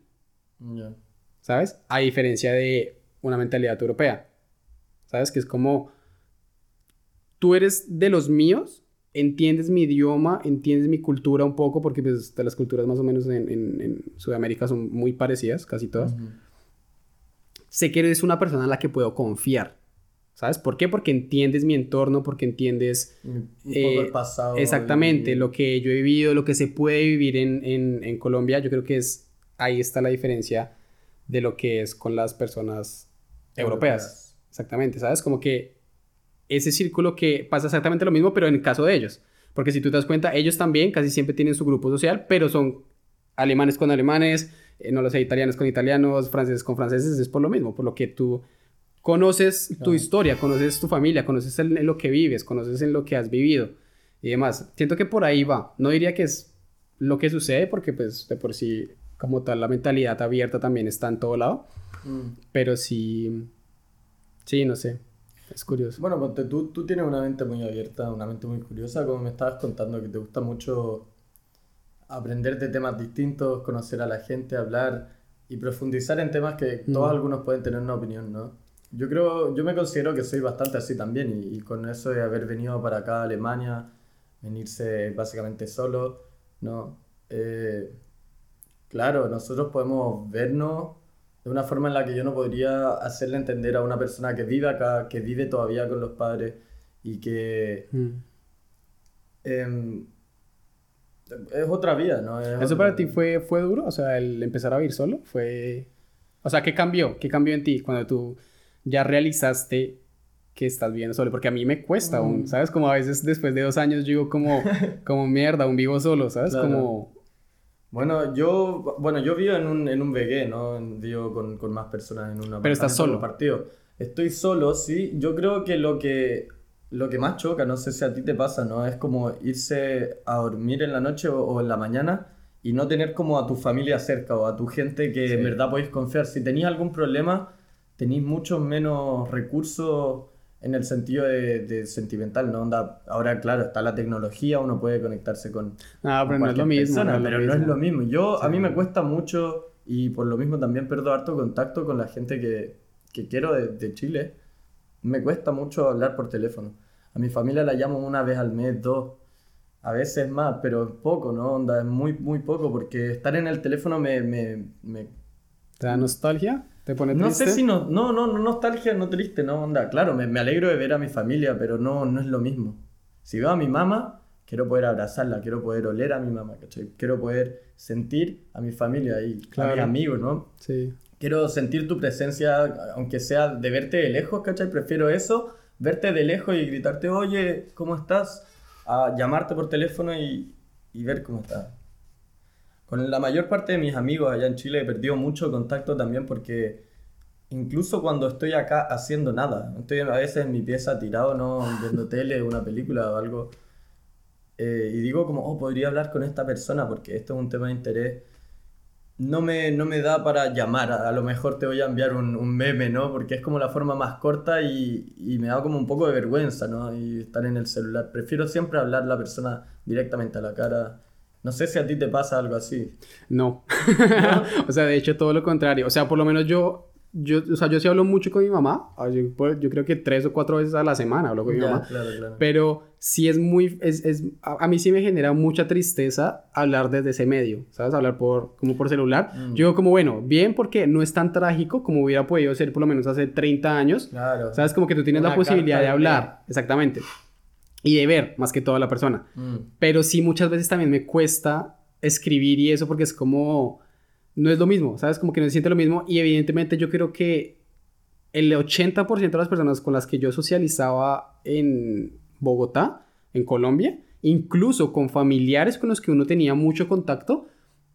¿sabes? A diferencia de una mentalidad europea, ¿sabes? Que es como, tú eres de los míos, entiendes mi idioma, entiendes mi cultura un poco, porque pues, las culturas más o menos en, en, Sudamérica son muy parecidas, casi todas sé que eres una persona en la que puedo confiar. ¿Sabes? ¿Por qué? Porque entiendes mi entorno, porque entiendes... Un poco el eh, pasado. Exactamente, lo que yo he vivido, lo que se puede vivir en, en, en, Colombia. Yo creo que es... Ahí está la diferencia de lo que es con las personas europeas. Exactamente, ¿sabes? Como que ese círculo que pasa exactamente lo mismo, pero en el caso de ellos. Porque si tú te das cuenta, ellos también casi siempre tienen su grupo social, pero son alemanes con alemanes, eh, no lo sé, italianos con italianos, franceses con franceses, es por lo mismo, por lo que tú conoces tu historia, conoces tu familia, conoces en, lo que vives, conoces en lo que has vivido y demás. Siento que por ahí va. No diría que es lo que sucede porque pues de por sí como tal la mentalidad abierta también está en todo lado. Mm. Pero sí, sí, no sé. Es curioso. Bueno, porque tú, tú tienes una mente muy abierta, una mente muy curiosa, como me estabas contando, que te gusta mucho aprender de temas distintos, conocer a la gente, hablar y profundizar en temas que todos mm. algunos pueden tener una opinión, ¿no? Yo creo, yo me considero que soy bastante así también y, con eso de haber venido para acá a Alemania, venirse básicamente solo, ¿no? Eh, claro, nosotros podemos vernos de una forma en la que yo no podría hacerle entender a una persona que vive acá, que vive todavía con los padres y que... Mm. Em, es otra vida, ¿no? ¿Eso para ti fue, fue duro? O sea, el empezar a vivir solo fue... O sea, ¿qué cambió? ¿Qué cambió en ti cuando tú ya realizaste que estás viviendo solo, porque a mí me cuesta aún, mm. ¿sabes? Como a veces después de dos años digo como, como mierda, un vivo solo, ¿sabes? Como... Bueno, yo, bueno, yo vivo en un, en un VG, ¿no? Vivo con, con más personas en una... Pero estás solo. Partido. Estoy solo, sí. Yo creo que lo que lo que más choca, no sé si a ti te pasa, ¿no? Es como irse a dormir en la noche o, en la mañana y no tener como a tu familia cerca o a tu gente que en verdad podéis confiar. Si tenéis algún problema, tenéis mucho menos recursos en el sentido de, sentimental, ¿no? Onda, ahora, claro, está la tecnología, uno puede conectarse con. Ah, pero no es lo mismo. pero no es lo mismo. Yo, a mí me cuesta mucho y por lo mismo también pierdo harto contacto con la gente que, que quiero de, de, Chile. Me cuesta mucho hablar por teléfono. A mi familia la llamo una vez al mes, dos. A veces más, pero es poco, ¿no? Onda, es muy, muy poco porque estar en el teléfono me... me, me... ¿Te da nostalgia? ¿Te pone triste? No sé si no, no, no, no nostalgia, no triste, no, onda. Claro, me, me, alegro de ver a mi familia, pero no, no es lo mismo. Si veo a mi mamá, quiero poder abrazarla, quiero poder oler a mi mamá, ¿cachai? Quiero poder sentir a mi familia y a mis amigos, ¿no? Sí. Quiero sentir tu presencia, aunque sea de verte de lejos, ¿cachai? Prefiero eso, verte de lejos y gritarte, oye, ¿cómo estás? A llamarte por teléfono y, y ver cómo estás. Con la mayor parte de mis amigos allá en Chile he perdido mucho contacto también porque incluso cuando estoy acá haciendo nada, estoy a veces en mi pieza tirado, ¿no? Viendo tele, una película o algo, eh, y digo como, oh, podría hablar con esta persona porque esto es un tema de interés. No me, no me da para llamar, a, lo mejor te voy a enviar un, un, meme, ¿no? Porque es como la forma más corta y, y, me da como un poco de vergüenza, ¿no? Y estar en el celular. Prefiero siempre hablar a la persona directamente a la cara no sé si a ti te pasa algo así. No. o sea, de hecho, todo lo contrario. O sea, por lo menos yo, yo, o sea, yo sí hablo mucho con mi mamá. Ah, yo, creo que tres o cuatro veces a la semana hablo con mi mamá. Claro, claro. Pero sí es muy, es, es, a, mí sí me genera mucha tristeza hablar desde ese medio, ¿sabes? Hablar por, como por celular. Mm. Yo como, bueno, bien porque no es tan trágico como hubiera podido ser por lo menos hace 30 años. Claro. ¿Sabes? Como que tú tienes la posibilidad de hablar. Exactamente y de ver más que toda la persona. Mm. Pero sí muchas veces también me cuesta escribir y eso porque es como, no es lo mismo, ¿sabes? Como que no se siente lo mismo y evidentemente yo creo que el 80% de las personas con las que yo socializaba en Bogotá, en Colombia, incluso con familiares con los que uno tenía mucho contacto,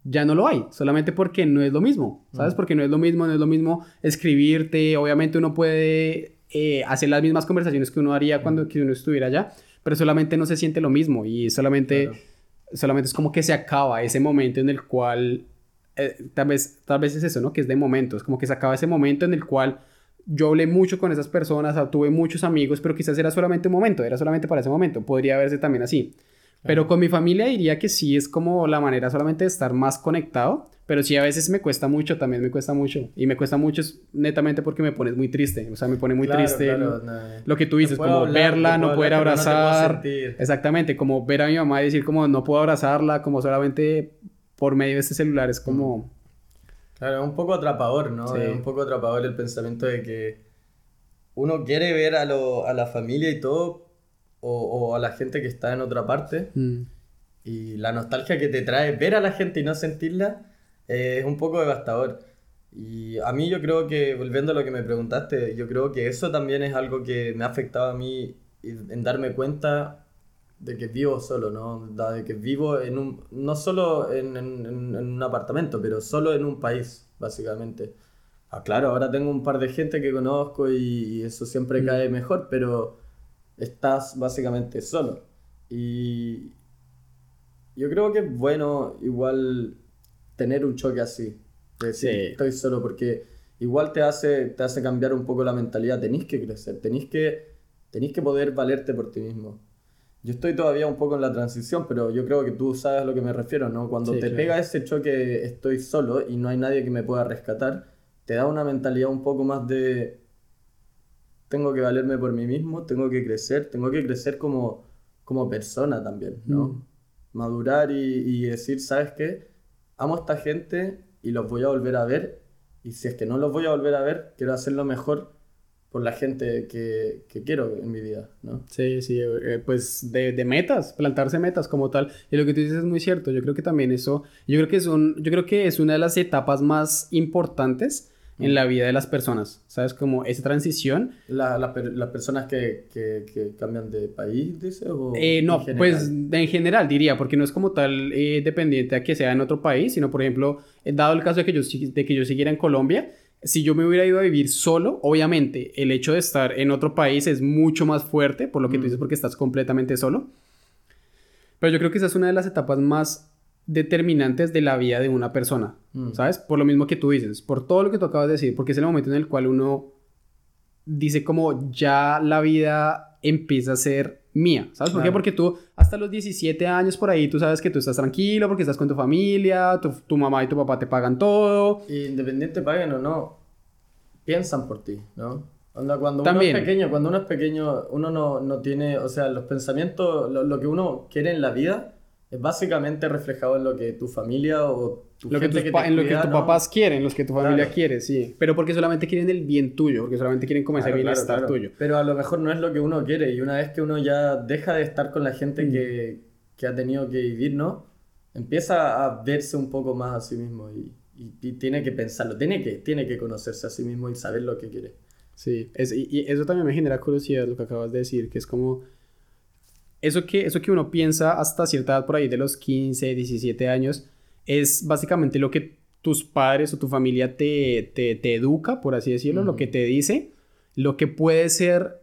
ya no lo hay, solamente porque no es lo mismo, ¿sabes? Mm. Porque no es lo mismo, no es lo mismo escribirte, obviamente uno puede eh, hacer las mismas conversaciones que uno haría cuando que uno estuviera allá, pero solamente no se siente lo mismo y solamente, solamente es como que se acaba ese momento en el cual, eh, tal, vez, tal vez es eso, ¿no? Que es de momento, es como que se acaba ese momento en el cual yo hablé mucho con esas personas, tuve muchos amigos, pero quizás era solamente un momento, era solamente para ese momento, podría verse también así. Pero con mi familia diría que sí es como la manera solamente de estar más conectado, pero sí a veces me cuesta mucho, también me cuesta mucho. Y me cuesta mucho netamente porque me pones muy triste, o sea, me pone muy triste lo, que tú dices, como verla, no, poder abrazar. Exactamente, como ver a mi mamá y decir como no puedo abrazarla, como solamente por medio de este celular, es como... Claro, es un poco atrapador, ¿no? Es un poco atrapador el pensamiento de que uno quiere ver a, lo, a la familia y todo, o, a la gente que está en otra parte. Mm. Y la nostalgia que te trae ver a la gente y no sentirla eh, es un poco devastador. Y a mí yo creo que, volviendo a lo que me preguntaste, yo creo que eso también es algo que me ha afectado a mí en darme cuenta de que vivo solo, ¿no? De que vivo en un, no solo en, en, en un apartamento, pero solo en un país, básicamente. Ah, claro, ahora tengo un par de gente que conozco y, eso siempre mm. cae mejor, pero estás básicamente solo. Y yo creo que es bueno igual tener un choque así. sí. estoy solo porque igual te hace, te hace cambiar un poco la mentalidad. Tenéis que crecer, tenéis que, tenéis que poder valerte por ti mismo. Yo estoy todavía un poco en la transición, pero yo creo que tú sabes a lo que me refiero, ¿no? Cuando te pega ese choque, estoy solo y no hay nadie que me pueda rescatar, te da una mentalidad un poco más de tengo que valerme por mí mismo, tengo que crecer, tengo que crecer como, como persona también, ¿no? Mm. Madurar y, y, decir, ¿sabes qué? Amo a esta gente y los voy a volver a ver y si es que no los voy a volver a ver, quiero hacerlo mejor por la gente que, que, quiero en mi vida, ¿no? Sí, sí, eh, pues de, de, metas, plantarse metas como tal. Y lo que tú dices es muy cierto. Yo creo que también eso, yo creo que es un, yo creo que es una de las etapas más importantes en la vida de las personas, ¿sabes? Como esa transición. La, las personas que, que, que, cambian de país, dice, o eh, no, pues en general diría, porque no es como tal eh, dependiente a que sea en otro país, sino por ejemplo, dado el caso de que yo, de que yo siguiera en Colombia, si yo me hubiera ido a vivir solo, obviamente el hecho de estar en otro país es mucho más fuerte, por lo que tú dices, mm. porque estás completamente solo. Pero yo creo que esa es una de las etapas más determinantes de la vida de una persona, mm. ¿sabes? Por lo mismo que tú dices, por todo lo que tú acabas de decir, porque es el momento en el cual uno dice como ya la vida empieza a ser mía, ¿sabes? ¿Por qué? Porque tú hasta los 17 años por ahí, tú sabes que tú estás tranquilo porque estás con tu familia, tu, mamá y tu papá te pagan todo. Independiente paguen o no, piensan por ti, ¿no? cuando uno es pequeño, cuando uno es pequeño, uno no, no tiene, o sea, los pensamientos, lo, lo que uno quiere en la vida es básicamente reflejado en lo que tu familia o tu lo que, en lo que tus papás quieren, los que tu familia quiere, sí. Pero porque solamente quieren el bien tuyo, porque solamente quieren como ese bienestar tuyo. Pero a lo mejor no es lo que uno quiere y una vez que uno ya deja de estar con la gente mm. que, que, ha tenido que vivir, ¿no? Empieza a verse un poco más a sí mismo y, y, tiene que pensarlo, tiene que, tiene que conocerse a sí mismo y saber lo que quiere. Sí, es, y eso también me genera curiosidad lo que acabas de decir, que es como eso que, eso que uno piensa hasta cierta edad por ahí de los 15, 17 años, es básicamente lo que tus padres o tu familia te, te, educa, por así decirlo, lo que te dice, lo que puede ser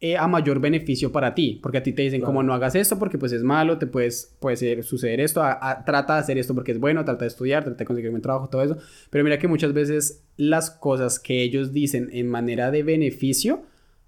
eh, a mayor beneficio para ti, porque a ti te dicen como no hagas esto porque pues es malo, te puedes, puede suceder esto, trata de hacer esto porque es bueno, trata de estudiar, trata de conseguir un trabajo, todo eso, pero mira que muchas veces las cosas que ellos dicen en manera de beneficio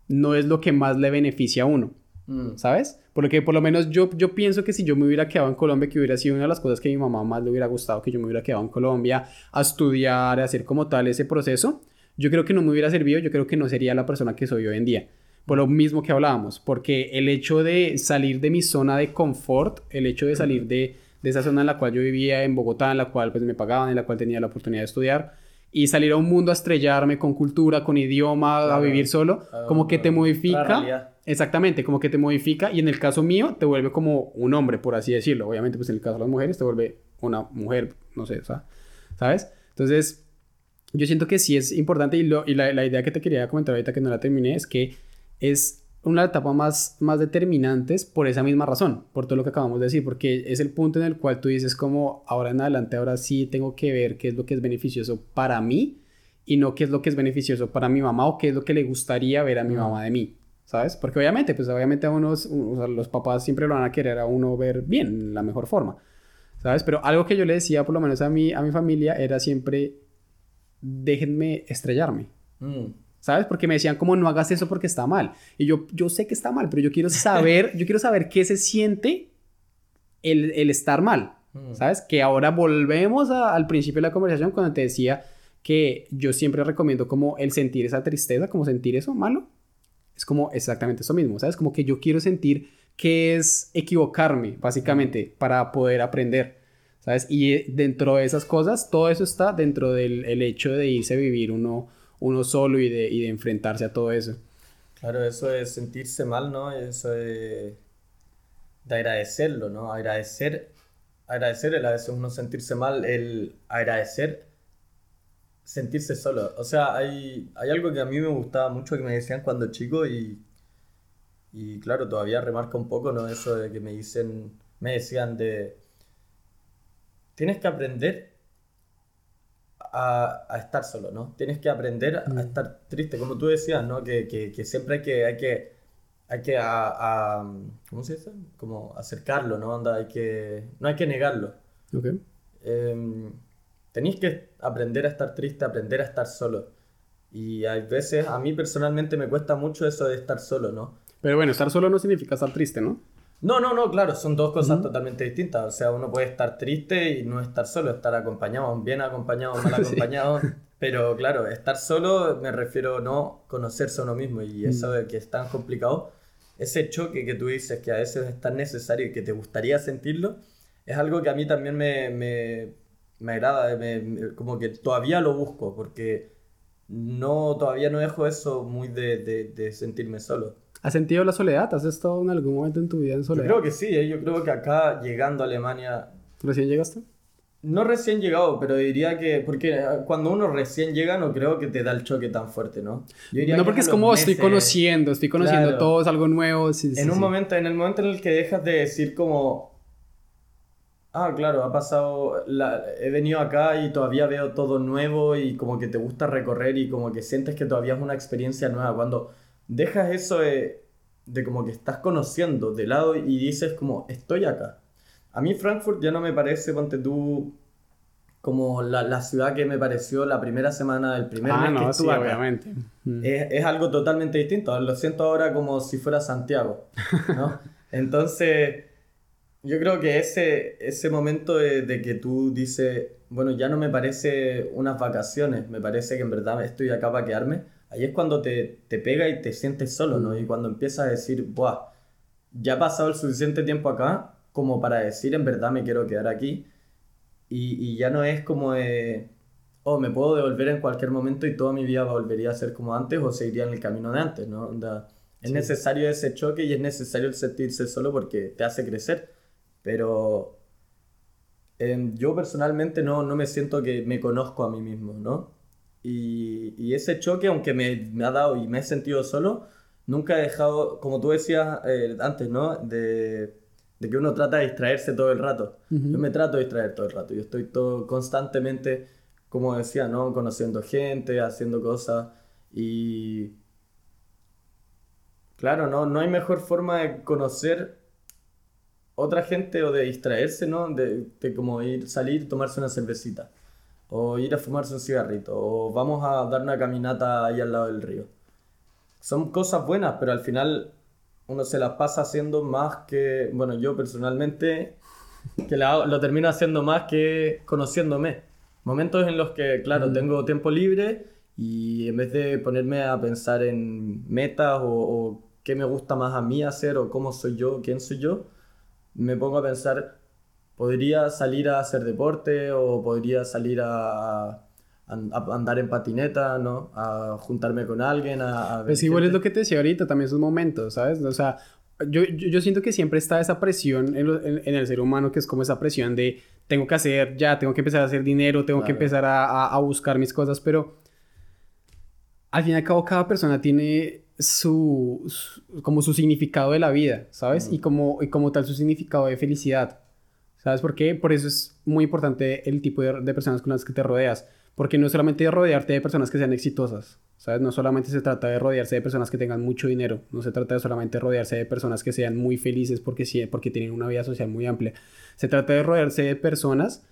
no es lo que más le beneficia a uno. Mm. ¿Sabes? Porque por lo menos yo, yo pienso que si yo me hubiera quedado en Colombia, que hubiera sido una de las cosas que a mi mamá más le hubiera gustado, que yo me hubiera quedado en Colombia a estudiar, a hacer como tal ese proceso, yo creo que no me hubiera servido, yo creo que no sería la persona que soy hoy en día. Por lo mismo que hablábamos, porque el hecho de salir de mi zona de confort, el hecho de salir de, de esa zona en la cual yo vivía en Bogotá, en la cual pues me pagaban, en la cual tenía la oportunidad de estudiar, y salir a un mundo a estrellarme con cultura, con idioma, a vivir solo, como que te modifica. Exactamente, como que te modifica y en el caso mío te vuelve como un hombre, por así decirlo. Obviamente, pues en el caso de las mujeres te vuelve una mujer, no sé, ¿sabes? Entonces, yo siento que sí es importante y, lo, y la, la idea que te quería comentar ahorita que no la terminé es que es una etapa más, más determinantes por esa misma razón, por todo lo que acabamos de decir, porque es el punto en el cual tú dices como ahora en adelante, ahora sí tengo que ver qué es lo que es beneficioso para mí y no qué es lo que es beneficioso para mi mamá o qué es lo que le gustaría ver a mi mamá de mí, ¿sabes? Porque obviamente, pues obviamente a unos, los papás siempre lo van a querer a uno ver bien, la mejor forma, ¿sabes? Pero algo que yo le decía por lo menos a mi, a mi familia era siempre, déjenme estrellarme. Mm. ¿Sabes? Porque me decían como no hagas eso porque está mal. Y yo, yo sé que está mal, pero yo quiero saber, yo quiero saber qué se siente el, el estar mal. Mm. ¿Sabes? Que ahora volvemos al principio de la conversación cuando te decía que yo siempre recomiendo como el sentir esa tristeza, como sentir eso malo. Es como exactamente eso mismo, ¿sabes? Como que yo quiero sentir que es equivocarme, básicamente, para poder aprender. ¿Sabes? Y dentro de esas cosas, todo eso está dentro del el hecho de irse a vivir uno uno solo y de, y de enfrentarse a todo eso. Claro, eso es sentirse mal, ¿no? Eso de, de agradecerlo, ¿no? Agradecer, agradecer, el a veces uno sentirse mal, el agradecer sentirse solo. O sea, hay, hay algo que a mí me gustaba mucho que me decían cuando chico y, y claro, todavía remarca un poco, ¿no? Eso de que me dicen, me decían de, tienes que aprender a, a estar solo, ¿no? Tienes que aprender a Mm. estar triste, como tú decías, ¿no? Que, que, que siempre hay que, hay que, hay que a, a- ¿cómo se dice? Como acercarlo, ¿no? Onda, hay que, no hay que negarlo. Ok. Em, tenéis que aprender a estar triste, aprender a estar solo. Y hay veces, a mí personalmente me cuesta mucho eso de estar solo, ¿no? Pero bueno, estar solo no significa estar triste, ¿no? No, no, no, claro, son dos cosas totalmente distintas. O sea, uno puede estar triste y no estar solo, estar acompañado, bien acompañado, mal Sí. acompañado. Pero claro, estar solo me refiero no conocerse a uno mismo y eso de que es tan complicado, ese choque que tú dices que a veces es tan necesario y que te gustaría sentirlo, es algo que a mí también me, me, me agrada, me- me- como que todavía lo busco porque no, todavía no dejo eso muy de, de, de sentirme solo. ¿Has sentido la soledad? ¿Has estado en algún momento en tu vida en Yo soledad? creo que sí, ¿eh? yo creo que acá llegando a Alemania, ¿Recién llegaste? no recién llegado, pero diría que, porque eh, cuando uno recién llega no creo que te da el choque tan fuerte, ¿no? Yo diría No, que porque a es como estoy meses, conociendo, estoy conociendo Claro. todo, es algo nuevo. sí, sí, En un sí. momento, en el momento en el que dejas de decir como, ah, claro, ha pasado, la- he venido acá y todavía veo todo nuevo y como que te gusta recorrer y como que sientes que todavía es una experiencia nueva. Cuando dejas eso de, de como que estás conociendo de lado y dices como, estoy acá. A mí Frankfurt ya no me parece, ponte tú, como la, la ciudad que me pareció la primera semana del primer Ah, mes que no, sí, estuve acá. obviamente. Mm. Es, es algo totalmente distinto. Lo siento ahora como si fuera Santiago, ¿no? Entonces, yo creo que ese, ese momento de, de que tú dices, bueno, ya no me parece unas vacaciones, me parece que en verdad estoy acá para quedarme, ahí es cuando te, te pega y te sientes solo, ¿no? Y cuando empiezas a decir, Buah, ya ha pasado el suficiente tiempo acá como para decir, en verdad me quiero quedar aquí. Y, y ya no es como de, oh, me puedo devolver en cualquier momento y toda mi vida volvería a ser como antes o seguiría en el camino de antes, ¿no? Onda, es Sí. necesario ese choque y es necesario el sentirse solo porque te hace crecer. Pero em, yo personalmente no, no me siento que me conozco a mí mismo, ¿no? Y, y ese choque, aunque me, me ha dado y me he sentido solo, nunca he dejado, como tú decías eh, antes, ¿no? De, de que uno trata de distraerse todo el rato. Ujú. Yo me trato de distraer todo el rato. Yo estoy todo constantemente, como decía, ¿no? Conociendo gente, haciendo cosas y... Claro, no, no hay mejor forma de conocer otra gente o de distraerse, ¿no? De, de como ir, salir, tomarse una cervecita. O ir a fumarse un cigarrito. O vamos a dar una caminata ahí al lado del río. Son cosas buenas, pero al final uno se las pasa haciendo más que, bueno, yo personalmente, que la lo termino haciendo más que conociéndome. Momentos en los que, claro, Mm. tengo tiempo libre y en vez de ponerme a pensar en metas o, o qué me gusta más a mí hacer o cómo soy yo, quién soy yo, me pongo a pensar, podría salir a hacer deporte o podría salir a, andar en patineta, ¿no? A juntarme con alguien, a, a Pues igual es gente. lo que te decía ahorita, también esos momentos, ¿sabes? O sea, yo, yo, yo siento que siempre está esa presión en, lo- en- en el ser humano, que es como esa presión de tengo que hacer ya, tengo que empezar a hacer dinero, tengo que empezar a, a- a buscar mis cosas, pero al fin y al cabo cada persona tiene su, su- como su significado de la vida, ¿sabes? Y como, y como tal su significado de felicidad. ¿Sabes por qué? Por eso es muy importante el tipo de, de personas con las que te rodeas. Porque no solamente de rodearte de personas que sean exitosas, ¿sabes? No solamente se trata de rodearse de personas que tengan mucho dinero, no se trata de solamente rodearse de personas que sean muy felices porque, sí, porque tienen una vida social muy amplia. Se trata de rodearse de personas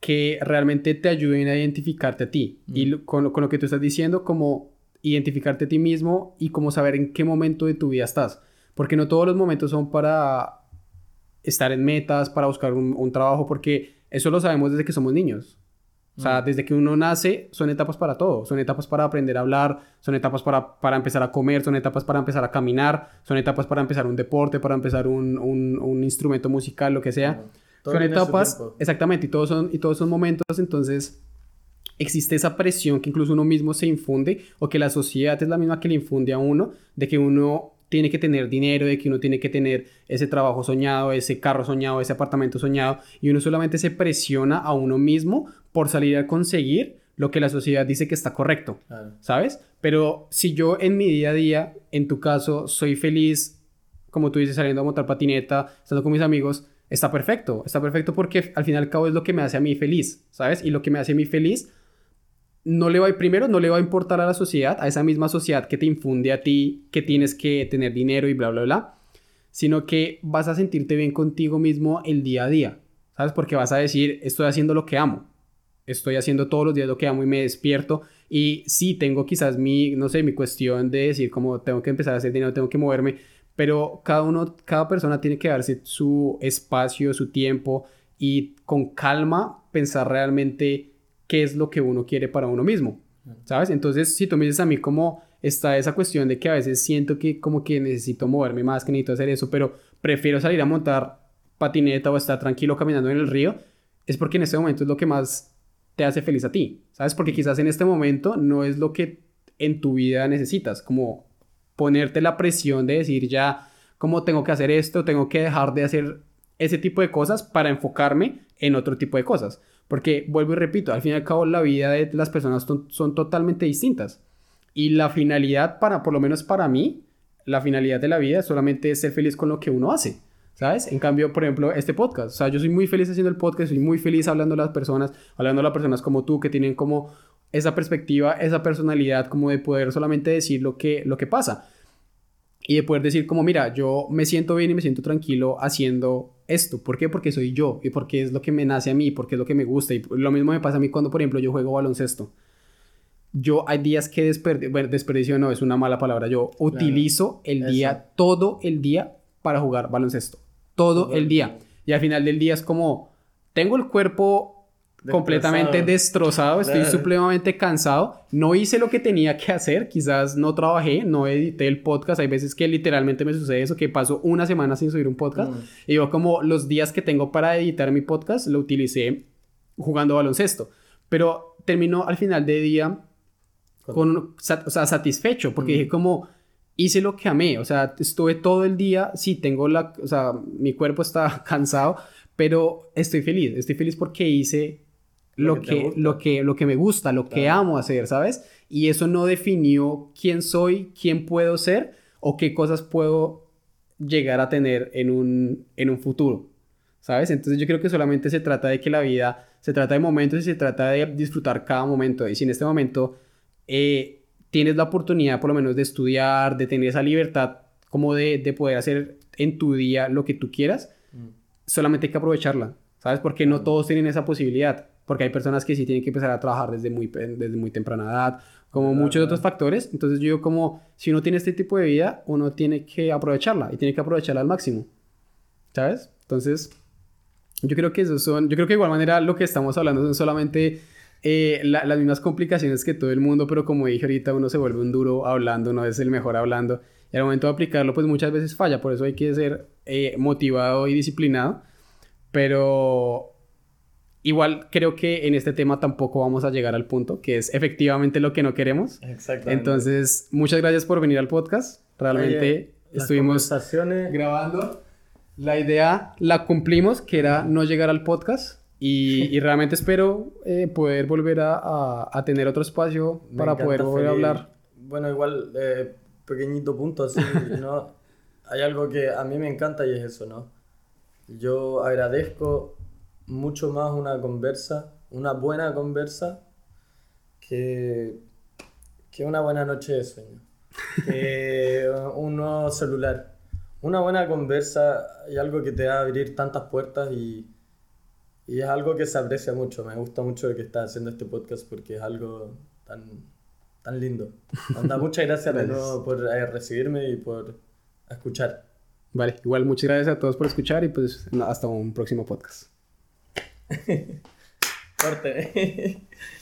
que realmente te ayuden a identificarte a ti. Y con, lo- con lo que tú estás diciendo, como identificarte a ti mismo y como saber en qué momento de tu vida estás. Porque no todos los momentos son para estar en metas, para buscar un, un trabajo, porque eso lo sabemos desde que somos niños. O sea, Mm. desde que uno nace, son etapas para todo. Son etapas para aprender a hablar, son etapas para, para empezar a comer, son etapas para empezar a caminar, son etapas para empezar un deporte, para empezar un, un- un instrumento musical, lo que sea. Son etapas, exactamente, y todos son, y todos son momentos, entonces existe esa presión que incluso uno mismo se infunde o que la sociedad es la misma que le infunde a uno de que uno tiene que tener dinero, de que uno tiene que tener ese trabajo soñado, ese carro soñado, ese apartamento soñado y uno solamente se presiona a uno mismo por salir a conseguir lo que la sociedad dice que está correcto, ¿sabes? Pero si yo en mi día a día, en tu caso, soy feliz, como tú dices, saliendo a montar patineta, estando con mis amigos, está perfecto, está perfecto porque al fin y al cabo es lo que me hace a mí feliz, ¿sabes? Y lo que me hace a mí feliz no le va primero no le va a importar a la sociedad, a esa misma sociedad que te infunde a ti que tienes que tener dinero y bla bla bla, sino que vas a sentirte bien contigo mismo el día a día, ¿sabes? Porque vas a decir, estoy haciendo lo que amo. Estoy haciendo todos los días lo que amo y me despierto y sí tengo quizás mi, no sé, mi cuestión de decir como tengo que empezar a hacer dinero, tengo que moverme, pero cada uno, cada persona tiene que darse su espacio, su tiempo y con calma pensar realmente qué es lo que uno quiere para uno mismo, ¿sabes? Entonces, si tú me dices a mí como está esa cuestión de que a veces siento que como que necesito moverme más, que necesito hacer eso, pero prefiero salir a montar patineta o estar tranquilo caminando en el río, es porque en este momento es lo que más te hace feliz a ti, ¿sabes? Porque quizás en este momento no es lo que en tu vida necesitas, como ponerte la presión de decir ya, ¿cómo tengo que hacer esto? Tengo que dejar de hacer ese tipo de cosas para enfocarme en otro tipo de cosas. Porque vuelvo y repito, al fin y al cabo la vida de las personas son, totalmente distintas. Y la finalidad para, por lo menos para mí, la finalidad de la vida es solamente ser feliz con lo que uno hace. ¿Sabes? En cambio, por ejemplo, este podcast. O sea, yo soy muy feliz haciendo el podcast, soy muy feliz hablando a las personas, hablando a las personas como tú, que tienen como esa perspectiva, esa personalidad, como de poder solamente decir lo que, lo que pasa. Y de poder decir como, mira, yo me siento bien y me siento tranquilo haciendo esto. ¿Por qué? Porque soy yo y porque es lo que me nace a mí, porque es lo que me gusta. Y lo mismo me pasa a mí cuando, por ejemplo, yo juego baloncesto. Yo hay días que desperdicio, bueno, desperdicio no es una mala palabra, yo utilizo el día, todo el día para jugar baloncesto. Todo el día. Y al final del día es como, tengo el cuerpo completamente destrozado, estoy supremamente cansado, no hice lo que tenía que hacer, quizás no trabajé, no edité el podcast, hay veces que literalmente me sucede eso, que paso una semana sin subir un podcast, mm. y yo como los días que tengo para editar mi podcast lo utilicé jugando baloncesto, pero terminó al final de día con, o sea, satisfecho, porque mm. dije como hice lo que amé, o sea, estuve todo el día, sí, tengo la, o sea, mi cuerpo está cansado, pero estoy feliz, estoy feliz porque hice lo, que, lo, que, lo que me gusta, lo que amo hacer, ¿sabes? Y eso no definió quién soy, quién puedo ser o qué cosas puedo llegar a tener en un, en un futuro, ¿sabes? Entonces yo creo que solamente se trata de que la vida, se trata de momentos y se trata de disfrutar cada momento. Y si en este momento eh, tienes la oportunidad por lo menos de estudiar, de tener esa libertad como de, de poder hacer en tu día lo que tú quieras, mm. solamente hay que aprovecharla, ¿sabes? Porque no todos tienen esa posibilidad porque hay personas que sí tienen que empezar a trabajar desde muy, desde muy temprana edad, como muchos otros factores. Entonces yo como, si uno tiene este tipo de vida, uno tiene que aprovecharla y tiene que aprovecharla al máximo, ¿sabes? Entonces, yo creo que eso son, yo creo que de igual manera lo que estamos hablando son solamente eh, las mismas complicaciones que todo el mundo, pero como dije ahorita, uno se vuelve un duro hablando, no es el mejor hablando. Y al momento de aplicarlo, pues muchas veces falla, por eso hay que ser eh, motivado y disciplinado. Pero Igual creo que en este tema tampoco vamos a llegar al punto, que es efectivamente lo que no queremos. Exactamente. Entonces, muchas gracias por venir al podcast. Realmente estuvimos grabando. La idea la cumplimos, que era no llegar al podcast. Y, realmente espero eh, poder volver a, a, tener otro espacio para poder volver a hablar. Bueno, igual, eh, pequeñito punto así, ¿no? Hay algo que a mí me encanta y es eso, ¿no? Yo agradezco mucho más una conversa, una buena conversa, que, que una buena noche de sueño, que un nuevo celular. Una buena conversa y algo que te va a abrir tantas puertas y, y es algo que se aprecia mucho. Me gusta mucho que estás haciendo este podcast porque es algo tan, tan lindo. Anda, muchas gracias, de nuevo por eh, recibirme y por escuchar. Vale, igual muchas gracias a todos por escuchar y pues hasta un próximo podcast. Corte.